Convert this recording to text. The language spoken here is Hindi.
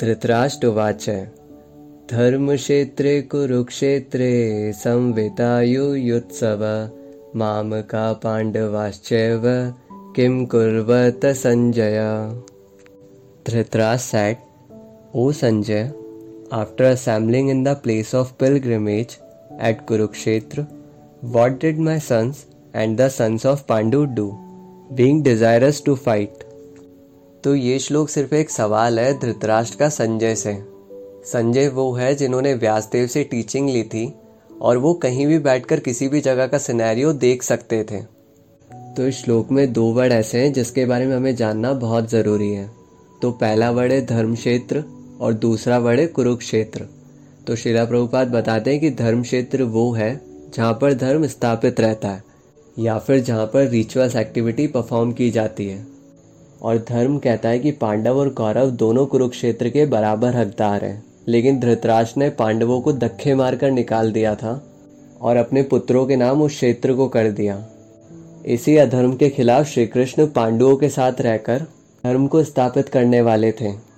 धृतराष्ट्र उवाच धर्मक्षेत्रे युत्सव संवितायुयुत्सव। मामका पाण्डवाश्चैव किम कुरत Sanjay? Dhritraj said O Sanjay after assembling in the place of pilgrimage at Kurukshetra what did my sons and the sons of Pandu do being desirous to fight तो ये श्लोक सिर्फ़ एक सवाल है धृतराष्ट्र का संजय से। संजय वो है जिन्होंने व्यासदेव से टीचिंग ली थी और वो कहीं भी बैठकर किसी भी जगह का सिनेरियो देख सकते थे। तो इस श्लोक में दो वर्ड ऐसे हैं जिसके बारे में हमें जानना बहुत ज़रूरी है। तो पहला वर्ड है धर्म क्षेत्र और दूसरा वर्ड है कुरुक्षेत्र। तो शिला प्रभुपाद बताते हैं कि धर्म क्षेत्र वो है जहाँ पर धर्म स्थापित रहता है या फिर जहाँ पर रिचुअल्स एक्टिविटी परफॉर्म की जाती है। और धर्म कहता है कि पांडव और कौरव दोनों कुरुक्षेत्र के बराबर हकदार हैं। लेकिन धृतराज ने पांडवों को धक्के मारकर निकाल दिया था और अपने पुत्रों के नाम उस क्षेत्र को कर दिया। इसी अधर्म के खिलाफ श्री कृष्ण पांडवों के साथ रहकर धर्म को स्थापित करने वाले थे।